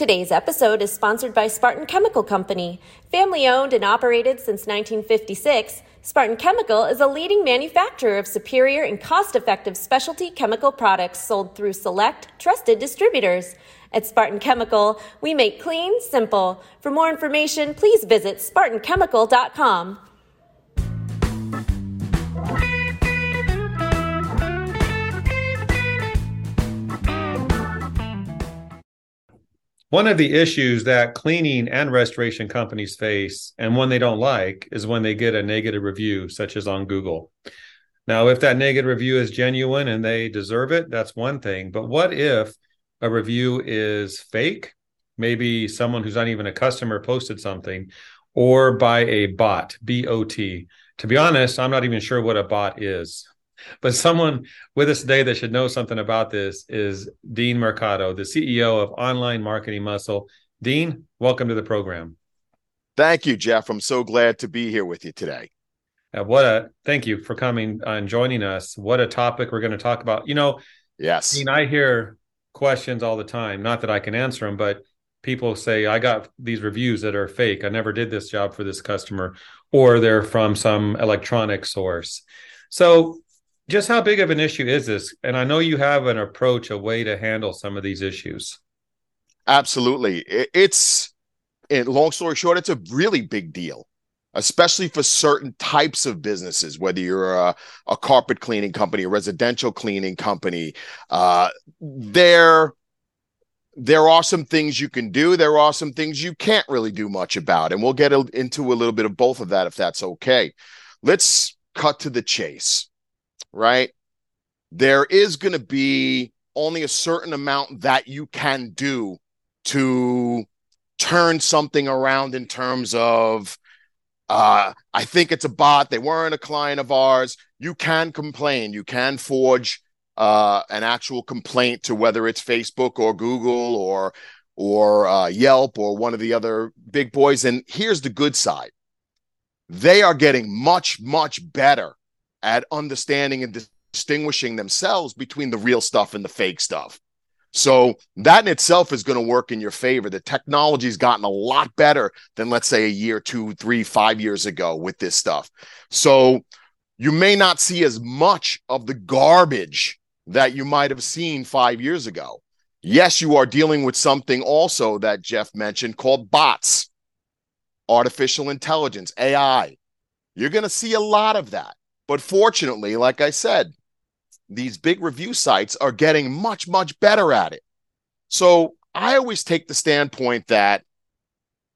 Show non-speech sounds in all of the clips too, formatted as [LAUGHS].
Today's episode is sponsored by Spartan Chemical Company. Family owned and operated since 1956, Spartan Chemical is a leading manufacturer of superior and cost effective specialty chemical products sold through select, trusted distributors. At Spartan Chemical, we make clean simple. For more information, please visit SpartanChemical.com. One of the issues that cleaning and restoration companies face, and one they don't like, is when they get a negative review, such as on Google. Now, if that negative review is genuine and they deserve it, that's one thing. But what if a review is fake? Maybe someone who's not even a customer posted something, or by a bot, B O T. To be honest, I'm not even sure what a bot is. But someone with us today that should know something about this is Dean Mercado, the CEO of Online Marketing Muscle. Dean, welcome to the program. Thank you, Jeff. I'm so glad to be here with you today. Uh, what a thank you for coming and joining us. What a topic we're going to talk about. You know, yes, Dean, I hear questions all the time. Not that I can answer them, but people say I got these reviews that are fake. I never did this job for this customer, or they're from some electronic source. So just how big of an issue is this? And I know you have an approach, a way to handle some of these issues. Absolutely. It's, long story short, it's a really big deal, especially for certain types of businesses, whether you're a, a carpet cleaning company, a residential cleaning company. Uh, there, there are some things you can do. There are some things you can't really do much about. And we'll get into a little bit of both of that if that's okay. Let's cut to the chase right? There is going to be only a certain amount that you can do to turn something around in terms of uh, I think it's a bot. They weren't a client of ours. You can complain. You can forge uh, an actual complaint to whether it's Facebook or Google or or uh, Yelp or one of the other big boys. And here's the good side: they are getting much much better at understanding and distinguishing themselves between the real stuff and the fake stuff. So that in itself is going to work in your favor. The technology's gotten a lot better than let's say a year, two, three, five years ago with this stuff. So you may not see as much of the garbage that you might have seen five years ago. Yes, you are dealing with something also that Jeff mentioned called bots, artificial intelligence, AI. You're going to see a lot of that. But fortunately, like I said, these big review sites are getting much, much better at it. So I always take the standpoint that,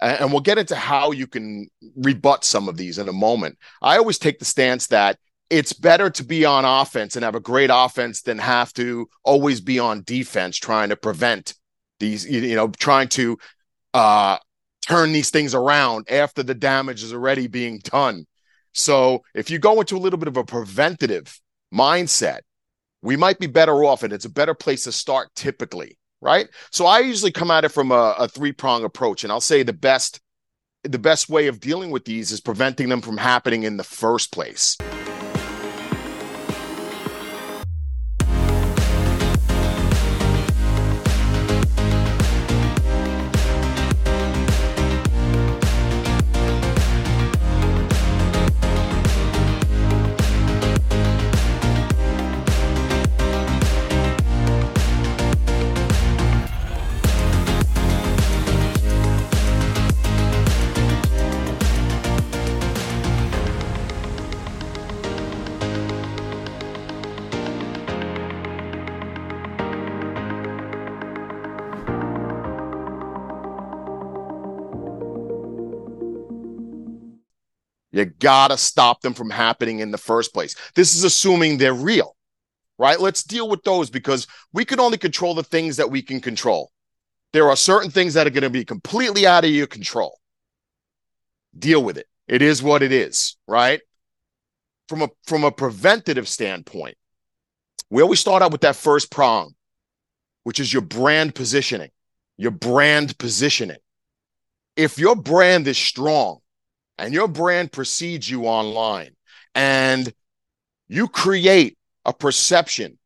and we'll get into how you can rebut some of these in a moment. I always take the stance that it's better to be on offense and have a great offense than have to always be on defense trying to prevent these, you know, trying to uh, turn these things around after the damage is already being done. So if you go into a little bit of a preventative mindset, we might be better off and it's a better place to start typically, right? So I usually come at it from a, a three-prong approach. And I'll say the best the best way of dealing with these is preventing them from happening in the first place. You got to stop them from happening in the first place. This is assuming they're real, right? Let's deal with those because we can only control the things that we can control. There are certain things that are going to be completely out of your control. Deal with it. It is what it is, right? From a from a preventative standpoint, we always start out with that first prong, which is your brand positioning. Your brand positioning. If your brand is strong, and your brand precedes you online and you create a perception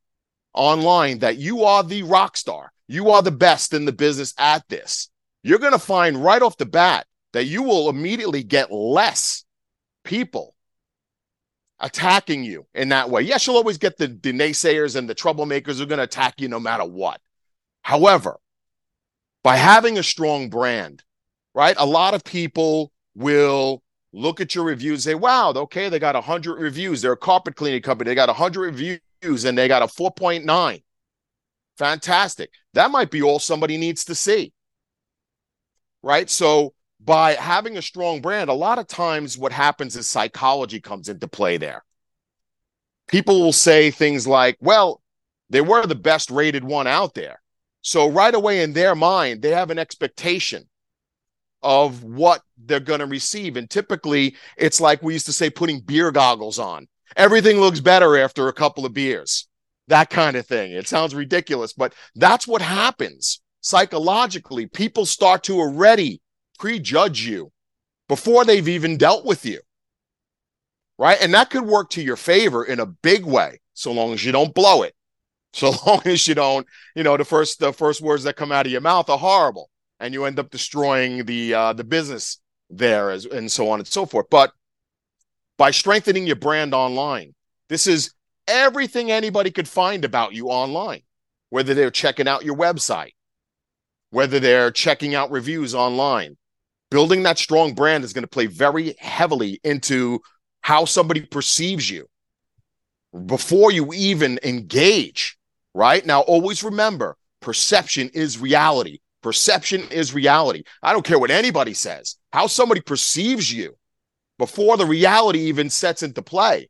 online that you are the rock star, you are the best in the business at this, you're going to find right off the bat that you will immediately get less people attacking you in that way. Yes, you'll always get the, the naysayers and the troublemakers who are going to attack you no matter what. However, by having a strong brand, right, a lot of people will look at your reviews say, wow, okay, they got 100 reviews. They're a carpet cleaning company. They got 100 reviews and they got a 4.9. Fantastic. That might be all somebody needs to see. Right. So, by having a strong brand, a lot of times what happens is psychology comes into play there. People will say things like, well, they were the best rated one out there. So, right away in their mind, they have an expectation of what they're going to receive. And typically, it's like we used to say putting beer goggles on. Everything looks better after a couple of beers, that kind of thing. It sounds ridiculous, but that's what happens psychologically. People start to already prejudge you before they've even dealt with you. Right. And that could work to your favor in a big way, so long as you don't blow it. So [LAUGHS] long as you don't, you know, the first the first words that come out of your mouth are horrible and you end up destroying the uh, the business there as and so on and so forth. But by strengthening your brand online, this is everything anybody could find about you online, whether they're checking out your website, whether they're checking out reviews online. Building that strong brand is going to play very heavily into how somebody perceives you before you even engage, right? Now, always remember perception is reality. Perception is reality. I don't care what anybody says. How somebody perceives you before the reality even sets into play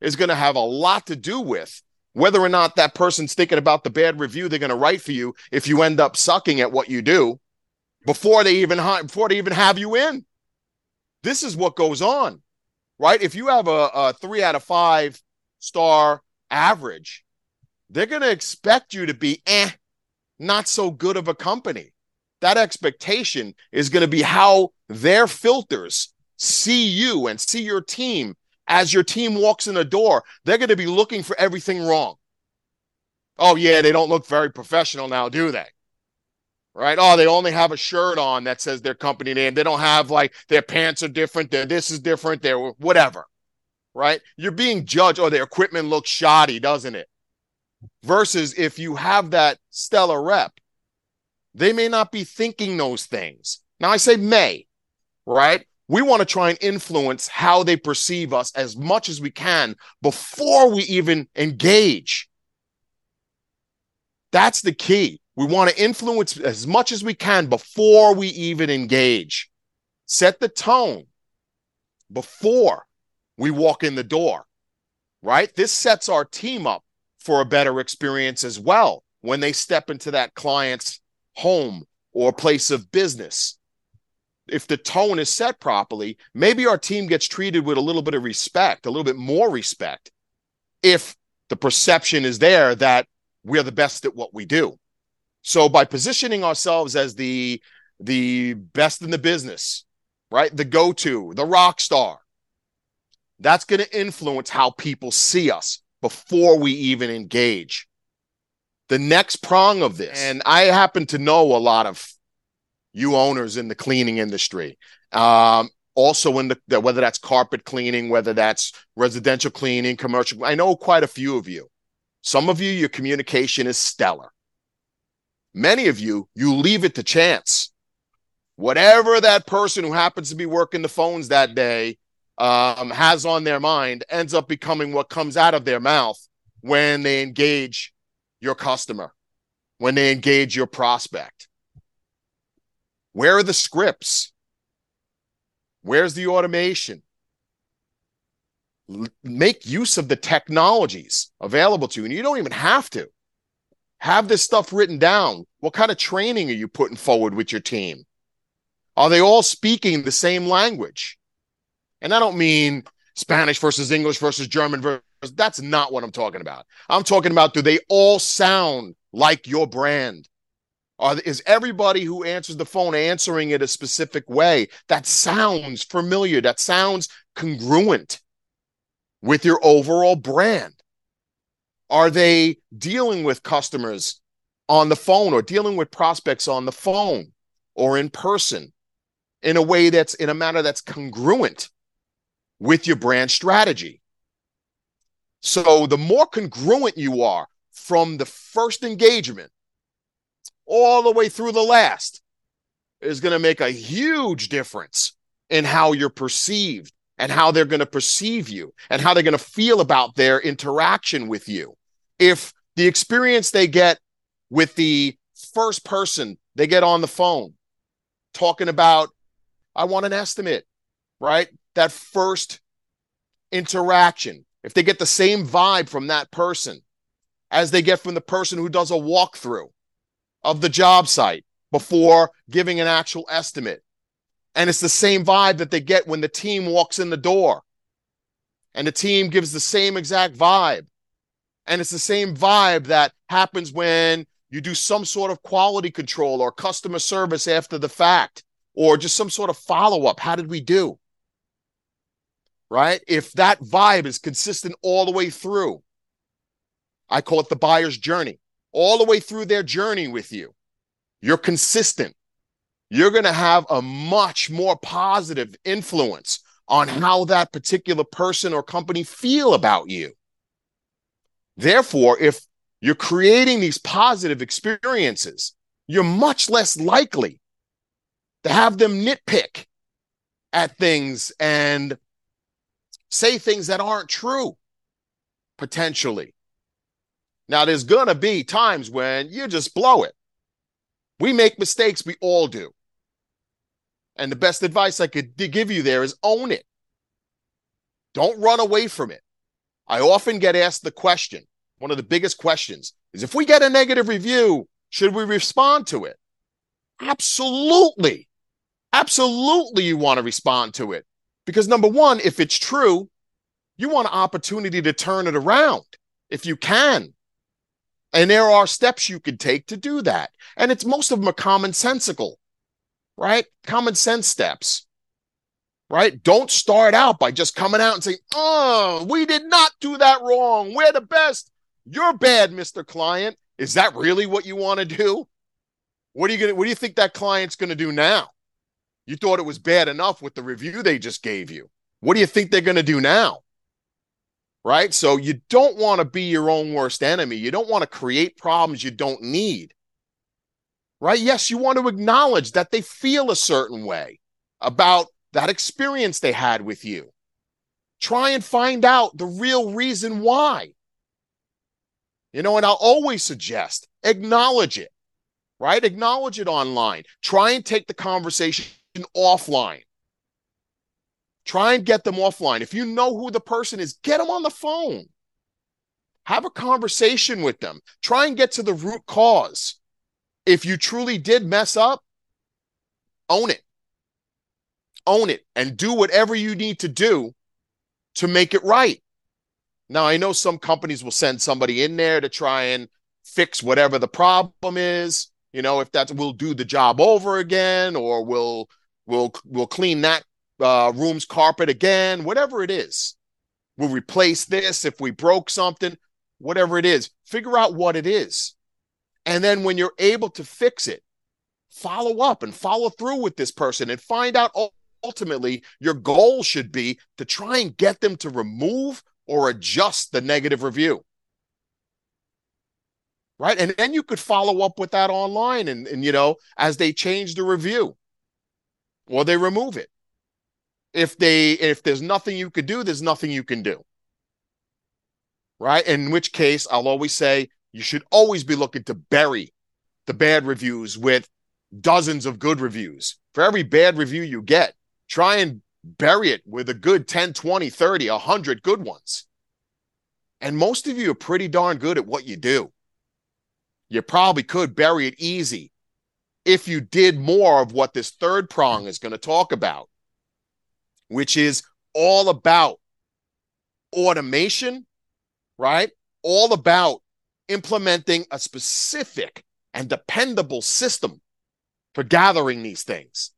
is going to have a lot to do with whether or not that person's thinking about the bad review they're going to write for you if you end up sucking at what you do before they even before they even have you in. This is what goes on, right? If you have a, a three out of five star average, they're going to expect you to be eh, not so good of a company that expectation is going to be how their filters see you and see your team as your team walks in the door. They're going to be looking for everything wrong. Oh, yeah, they don't look very professional now, do they? Right? Oh, they only have a shirt on that says their company name. They don't have like their pants are different. Their this is different. Their whatever. Right? You're being judged. Oh, their equipment looks shoddy, doesn't it? Versus if you have that stellar rep they may not be thinking those things. Now, I say may, right? We want to try and influence how they perceive us as much as we can before we even engage. That's the key. We want to influence as much as we can before we even engage. Set the tone before we walk in the door, right? This sets our team up for a better experience as well when they step into that client's home or place of business. If the tone is set properly, maybe our team gets treated with a little bit of respect, a little bit more respect, if the perception is there that we're the best at what we do. So by positioning ourselves as the the best in the business, right? The go-to, the rock star. That's going to influence how people see us before we even engage the next prong of this, and I happen to know a lot of you owners in the cleaning industry. Um, also in the whether that's carpet cleaning, whether that's residential cleaning, commercial. I know quite a few of you. Some of you, your communication is stellar. Many of you, you leave it to chance. Whatever that person who happens to be working the phones that day um, has on their mind ends up becoming what comes out of their mouth when they engage your customer, when they engage your prospect? Where are the scripts? Where's the automation? L- make use of the technologies available to you. And you don't even have to have this stuff written down. What kind of training are you putting forward with your team? Are they all speaking the same language? And I don't mean Spanish versus English versus German versus that's not what I'm talking about. I'm talking about do they all sound like your brand? Are, is everybody who answers the phone answering it a specific way that sounds familiar, that sounds congruent with your overall brand? Are they dealing with customers on the phone or dealing with prospects on the phone or in person in a way that's in a manner that's congruent with your brand strategy. So the more congruent you are from the first engagement all the way through the last is going to make a huge difference in how you're perceived and how they're going to perceive you and how they're going to feel about their interaction with you. If the experience they get with the first person they get on the phone talking about, I want an estimate, right? That first interaction, if they get the same vibe from that person as they get from the person who does a walkthrough of the job site before giving an actual estimate. And it's the same vibe that they get when the team walks in the door. And the team gives the same exact vibe. And it's the same vibe that happens when you do some sort of quality control or customer service after the fact, or just some sort of follow up. How did we do? Right? If that vibe is consistent all the way through, I call it the buyer's journey, all the way through their journey with you, you're consistent. You're going to have a much more positive influence on how that particular person or company feel about you. Therefore, if you're creating these positive experiences, you're much less likely to have them nitpick at things and say things that aren't true, potentially. Now, there's going to be times when you just blow it. We make mistakes, we all do. And the best advice I could give you there is own it. Don't run away from it. I often get asked the question one of the biggest questions is if we get a negative review, should we respond to it? Absolutely. Absolutely, you want to respond to it. Because number one, if it's true, you want an opportunity to turn it around if you can. And there are steps you could take to do that. And it's most of them are commonsensical, right? Common sense steps, right? Don't start out by just coming out and saying, oh, we did not do that wrong. We're the best. You're bad, Mr. Client. Is that really what you want to do? What are you gonna what do you think that client's gonna do now? You thought it was bad enough with the review they just gave you. What do you think they're gonna do now? Right? So you don't want to be your own worst enemy. You don't want to create problems you don't need. Right? Yes, you want to acknowledge that they feel a certain way about that experience they had with you. Try and find out the real reason why. You know, and I'll always suggest acknowledge it, right? Acknowledge it online. Try and take the conversation offline. Try and get them offline. If you know who the person is, get them on the phone. Have a conversation with them. Try and get to the root cause. If you truly did mess up, own it. Own it and do whatever you need to do to make it right. Now, I know some companies will send somebody in there to try and fix whatever the problem is. You know, if that's we'll do the job over again, or we'll we'll we'll clean that uh, room's carpet again, whatever it is. We'll replace this if we broke something, whatever it is. Figure out what it is, and then when you're able to fix it, follow up and follow through with this person and find out ultimately your goal should be to try and get them to remove or adjust the negative review. Right. And then you could follow up with that online and, and you know, as they change the review or they remove it. If they if there's nothing you could do, there's nothing you can do. Right. In which case, I'll always say you should always be looking to bury the bad reviews with dozens of good reviews. For every bad review you get, try and bury it with a good 10, 20, 30, 100 good ones. And most of you are pretty darn good at what you do. You probably could bury it easy if you did more of what this third prong is going to talk about, which is all about automation, right? All about implementing a specific and dependable system for gathering these things.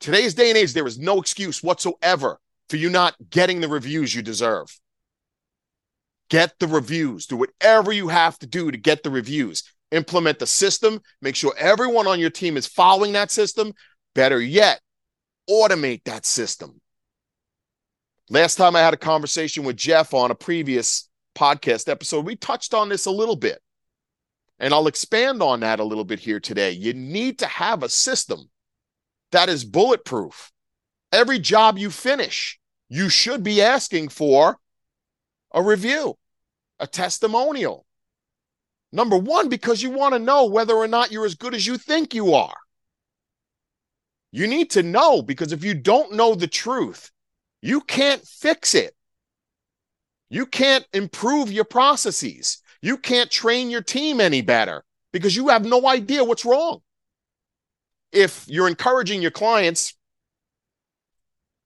Today's day and age, there is no excuse whatsoever for you not getting the reviews you deserve. Get the reviews. Do whatever you have to do to get the reviews. Implement the system, make sure everyone on your team is following that system. Better yet, automate that system. Last time I had a conversation with Jeff on a previous podcast episode, we touched on this a little bit. And I'll expand on that a little bit here today. You need to have a system that is bulletproof. Every job you finish, you should be asking for a review, a testimonial. Number one, because you want to know whether or not you're as good as you think you are. You need to know because if you don't know the truth, you can't fix it. You can't improve your processes. You can't train your team any better because you have no idea what's wrong. If you're encouraging your clients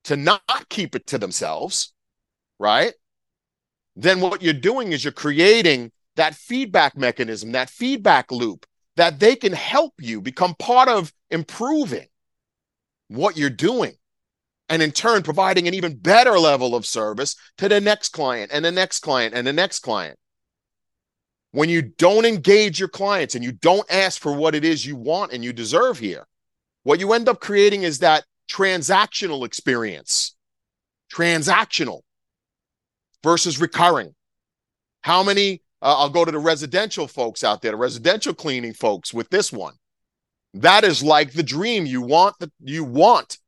to not keep it to themselves, right? Then what you're doing is you're creating that feedback mechanism, that feedback loop that they can help you become part of improving what you're doing and in turn providing an even better level of service to the next client and the next client and the next client. When you don't engage your clients and you don't ask for what it is you want and you deserve here, what you end up creating is that transactional experience. Transactional versus recurring. How many? Uh, I'll go to the residential folks out there, the residential cleaning folks with this one. That is like the dream. You want the you want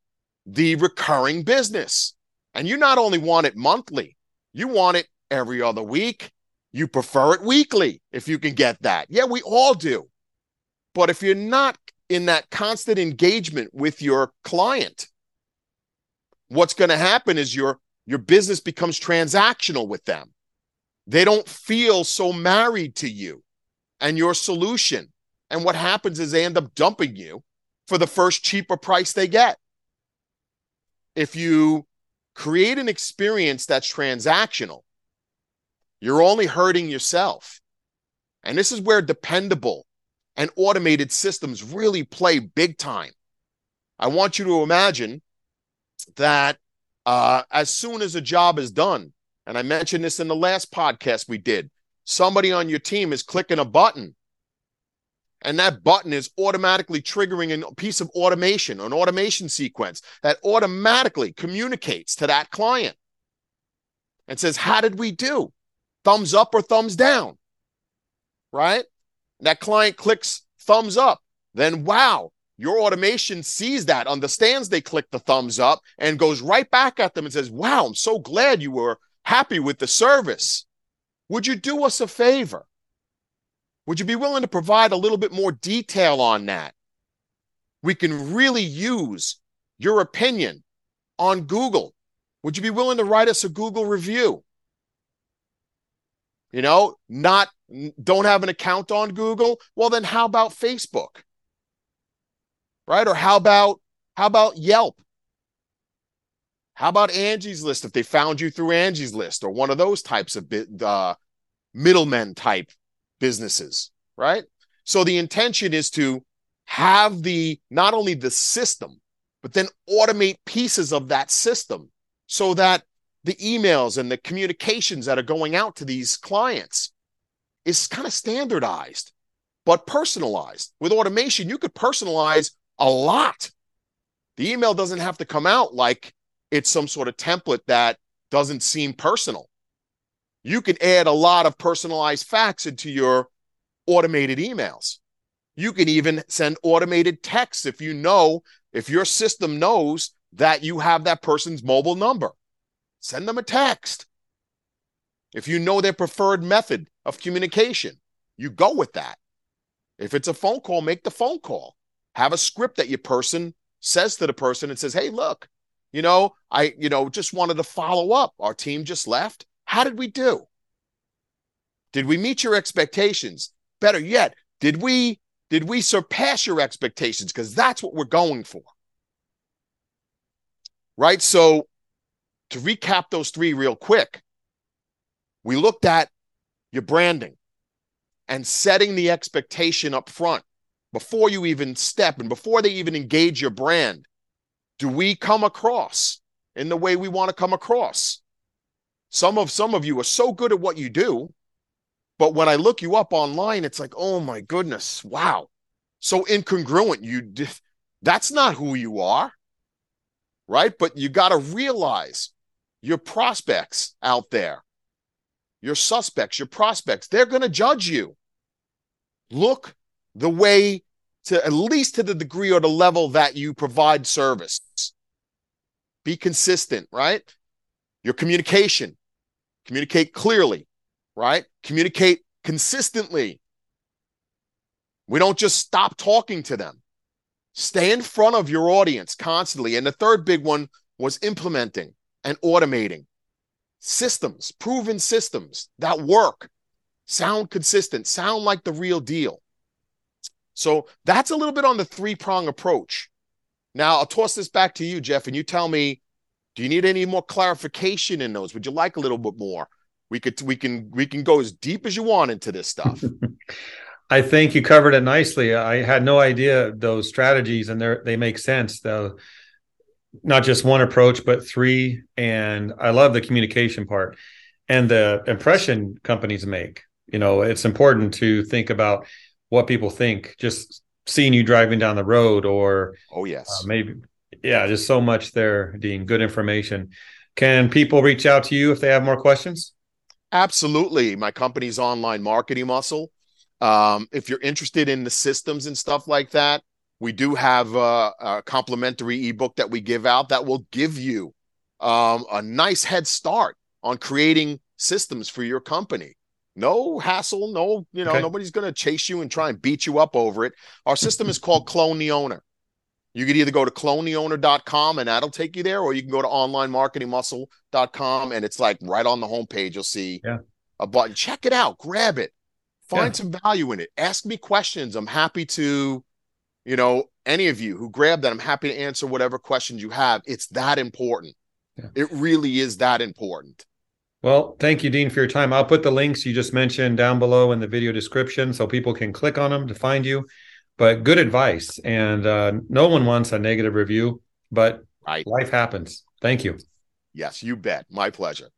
the recurring business. And you not only want it monthly, you want it every other week. You prefer it weekly if you can get that. Yeah, we all do. But if you're not in that constant engagement with your client, what's going to happen is your your business becomes transactional with them. They don't feel so married to you and your solution. And what happens is they end up dumping you for the first cheaper price they get if you create an experience that's transactional, you're only hurting yourself. And this is where dependable and automated systems really play big time. I want you to imagine that uh, as soon as a job is done, and I mentioned this in the last podcast we did, somebody on your team is clicking a button and that button is automatically triggering a piece of automation, an automation sequence that automatically communicates to that client and says, How did we do? Thumbs up or thumbs down? Right? That client clicks thumbs up. Then, wow, your automation sees that, understands they click the thumbs up, and goes right back at them and says, Wow, I'm so glad you were happy with the service. Would you do us a favor? Would you be willing to provide a little bit more detail on that? We can really use your opinion on Google. Would you be willing to write us a Google review? You know, not don't have an account on Google? Well, then how about Facebook? Right? Or how about how about Yelp? How about Angie's List if they found you through Angie's List or one of those types of uh, middlemen type businesses, right? So the intention is to have the not only the system, but then automate pieces of that system so that the emails and the communications that are going out to these clients is kind of standardized, but personalized. With automation, you could personalize a lot. The email doesn't have to come out like it's some sort of template that doesn't seem personal you can add a lot of personalized facts into your automated emails. You can even send automated texts if you know, if your system knows that you have that person's mobile number. Send them a text. If you know their preferred method of communication, you go with that. If it's a phone call, make the phone call. Have a script that your person says to the person and says, Hey, look, you know, I, you know, just wanted to follow up. Our team just left. How did we do? Did we meet your expectations? Better yet, did we did we surpass your expectations because that's what we're going for. Right? So to recap those three real quick, we looked at your branding and setting the expectation up front before you even step and before they even engage your brand. Do we come across in the way we want to come across? Some of some of you are so good at what you do But when I look you up online, it's like, oh my goodness, wow. So incongruent. You that's not who you are. Right. But you got to realize your prospects out there, your suspects, your prospects, they're going to judge you. Look the way to at least to the degree or the level that you provide service. Be consistent, right? Your communication, communicate clearly, right? Communicate consistently. We don't just stop talking to them. Stay in front of your audience constantly. And the third big one was implementing and automating systems, proven systems that work, sound consistent, sound like the real deal. So that's a little bit on the three prong approach. Now I'll toss this back to you, Jeff, and you tell me do you need any more clarification in those? Would you like a little bit more? We could we can we can go as deep as you want into this stuff. [LAUGHS] I think you covered it nicely. I had no idea those strategies, and they they make sense. Though, not just one approach, but three. And I love the communication part and the impression companies make. You know, it's important to think about what people think. Just seeing you driving down the road, or oh yes, uh, maybe yeah, just so much there, Dean. Good information. Can people reach out to you if they have more questions? Absolutely. My company's online marketing muscle. Um, if you're interested in the systems and stuff like that, we do have a, a complimentary ebook that we give out that will give you um, a nice head start on creating systems for your company. No hassle, no, you know, okay. nobody's going to chase you and try and beat you up over it. Our system is called Clone the Owner. You could either go to clonetheowner.com and that'll take you there, or you can go to onlinemarketingmuscle.com and it's like right on the homepage. You'll see yeah. a button. Check it out, grab it, find yeah. some value in it. Ask me questions. I'm happy to, you know, any of you who grab that, I'm happy to answer whatever questions you have. It's that important. Yeah. It really is that important. Well, thank you, Dean, for your time. I'll put the links you just mentioned down below in the video description so people can click on them to find you but good advice. And uh, no one wants a negative review, but right. life happens. Thank you. Yes, you bet. My pleasure.